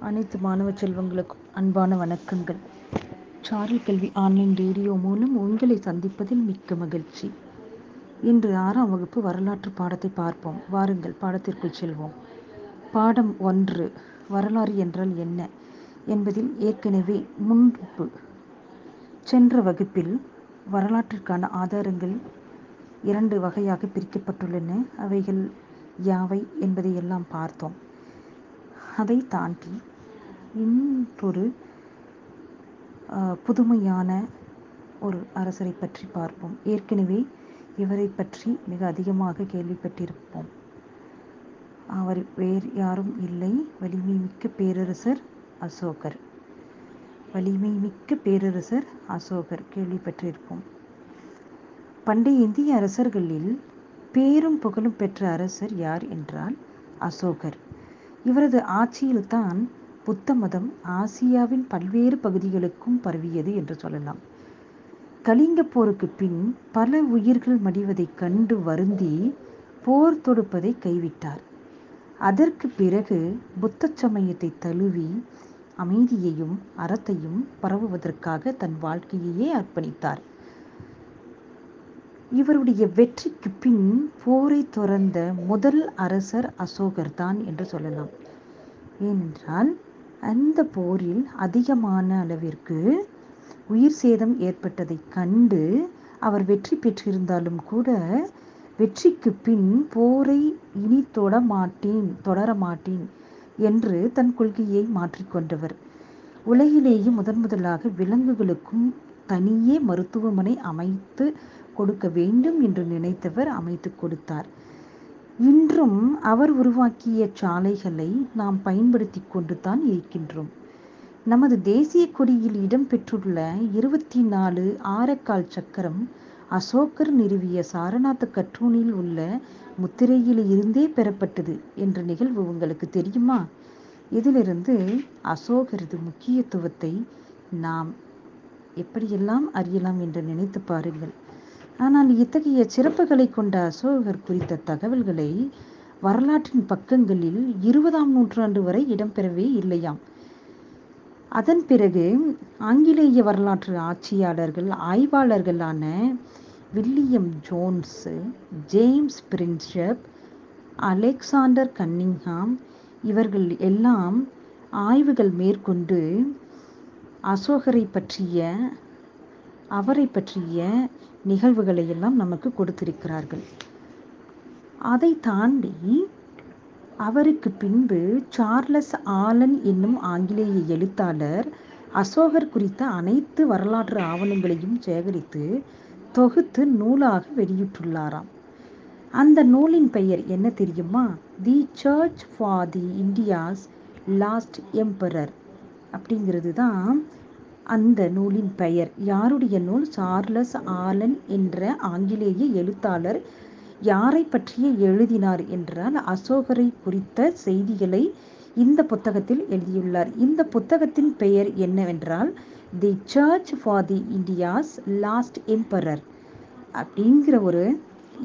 அனைத்து மாணவ செல்வங்களுக்கும் அன்பான வணக்கங்கள். சாரல் கல்வி ஆன்லைன் ரேடியோ மூலம் உங்களை சந்திப்பதில் மிக்க மகிழ்ச்சி. இன்று ஆறாம் வகுப்பு வரலாற்று பாடத்தை பார்ப்போம். வாருங்கள் பாடத்திற்குள் செல்வோம். பாடம் ஒன்று வரலாறு என்றால் என்ன? என்பதில் ஏற்கனவே முன்பு சென்ற வகுப்பில் வரலாற்றிற்கான ஆதாரங்கள் இரண்டு வகையாக பிரிக்கப்பட்டுள்ளன. அவைகள் யாவை என்பதை எல்லாம் பார்த்தோம். அதை தாண்டி இன்னொரு புதுமையான ஒரு அரசரை பற்றி பார்ப்போம். ஏற்கனவே இவரை பற்றி மிக அதிகமாக கேள்விப்பட்டிருப்போம். அவர் வேறு யாரும் இல்லை. வலிமை மிக்க பேரரசர் அசோகர். வலிமை மிக்க பேரரசர் அசோகர் கேள்விப்பட்டிருப்போம். பண்டைய இந்திய அரசர்களில் பேரும் புகழும் பெற்ற அரசர் யார் என்றால் அசோகர். இவரது ஆட்சியில்தான் புத்த மதம் ஆசியாவின் பல்வேறு பகுதிகளுக்கும் பரவியது என்று சொல்லலாம். கலிங்க போருக்கு பின் பல உயிர்கள் மடிவதைக் கண்டு வருந்தி போர் தொடுப்பதை கைவிட்டார். அதற்கு பிறகு புத்த சமயத்தை தழுவி அமைதியையும் அறத்தையும் பரவுவதற்காக தன் வாழ்க்கையையே அர்ப்பணித்தார். இவருடைய வெற்றிக்கு பின் போரை துறந்த முதல் அரசர் அசோகர் தான் என்று சொல்லலாம். ஏனென்றால் அந்த போரில் அதிகமான அளவிற்கு உயிர் சேதம் ஏற்பட்டதை கண்டு அவர் வெற்றி பெற்றிருந்தாலும் கூட வெற்றிக்கு பின் போரை இனி தொட மாட்டேன் தொடர மாட்டேன் என்று தன் கொள்கையை மாற்றிக்கொண்டவர் உலகிலேயே முதன் முதலாக விலங்குகளுக்கும் தனியே மருத்துவமனை அமைத்து கொடுக்க வேண்டும் என்று நினைத்தவர் அமைத்து கொடுத்தார். இன்றும் அவர் உருவாக்கிய சாலைகளை நாம் பயன்படுத்தி கொண்டு தான் இருக்கின்றோம். நமது தேசிய கொடியில் இடம்பெற்றுள்ள இருபத்தி நாலு ஆரக்கால் சக்கரம் அசோகர் நிறுவிய சாரநாத் கற்றூனில் உள்ள முத்திரையில் இருந்தே பெறப்பட்டது என்ற நிகழ்வு உங்களுக்கு தெரியுமா? இதிலிருந்து அசோகரது முக்கியத்துவத்தை நாம் எப்படியெல்லாம் அறியலாம் என்று நினைத்து பாருங்கள். ஆனால் இத்தகைய சிறப்புகளை கொண்ட அசோகர் குறித்த தகவல்களை வரலாற்றின் பக்கங்களில் இருபதாம் நூற்றாண்டு வரை இடம்பெறவே இல்லையாம். அதன் பிறகு ஆங்கிலேய வரலாற்று ஆட்சியாளர்கள் ஆய்வாளர்களான William Jones James Prinsep Alexander Cunningham இவர்கள் எல்லாம் ஆய்வுகள் மேற்கொண்டு அசோகரை பற்றிய அவரை பற்றிய நிகழ்வுகளை எல்லாம் நமக்கு கொடுத்திருக்கிறார்கள். அதை தாண்டி அவருக்கு பின்பு சார்லஸ் ஆலன் என்னும் ஆங்கிலேய எழுத்தாளர் அசோகர் குறித்த அனைத்து வரலாற்று ஆவணங்களையும் சேகரித்து தொகுத்து நூலாக வெளியிட்டுள்ளாராம். அந்த நூலின் பெயர் என்ன தெரியுமா? The search for the India's last emperor அப்படிங்கிறது தான் அந்த நூலின் பெயர். யாருடைய நூல்? சார்லஸ் ஆலன் என்ற ஆங்கிலேய எழுத்தாளர் யாரை பற்றிய எழுதினார் என்றால் அசோகரை குறித்த செய்திகளை இந்த புத்தகத்தில் எழுதியுள்ளார். இந்த புத்தகத்தின் பெயர் என்னவென்றால் the search for the India's last emperor அப்படிங்கிற ஒரு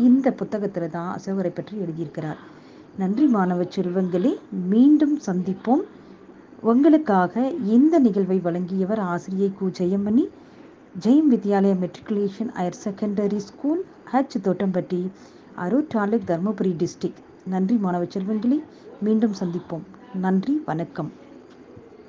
இந்த புத்தகத்தில் தான் அசோகரை பற்றி எழுதியிருக்கிறார். நன்றி மாணவ செல்வங்களே மீண்டும் சந்திப்போம். உங்களுக்காக இந்த நிகழ்வை வழங்கியவர் ஆசிரியை கு. Jayamani. Jayam Vidyalaya matriculation higher secondary school H Thottampatti Harur taluk Dharmapuri district நன்றி மாணவ செல்வங்களே. மீண்டும் சந்திப்போம். நன்றி வணக்கம்.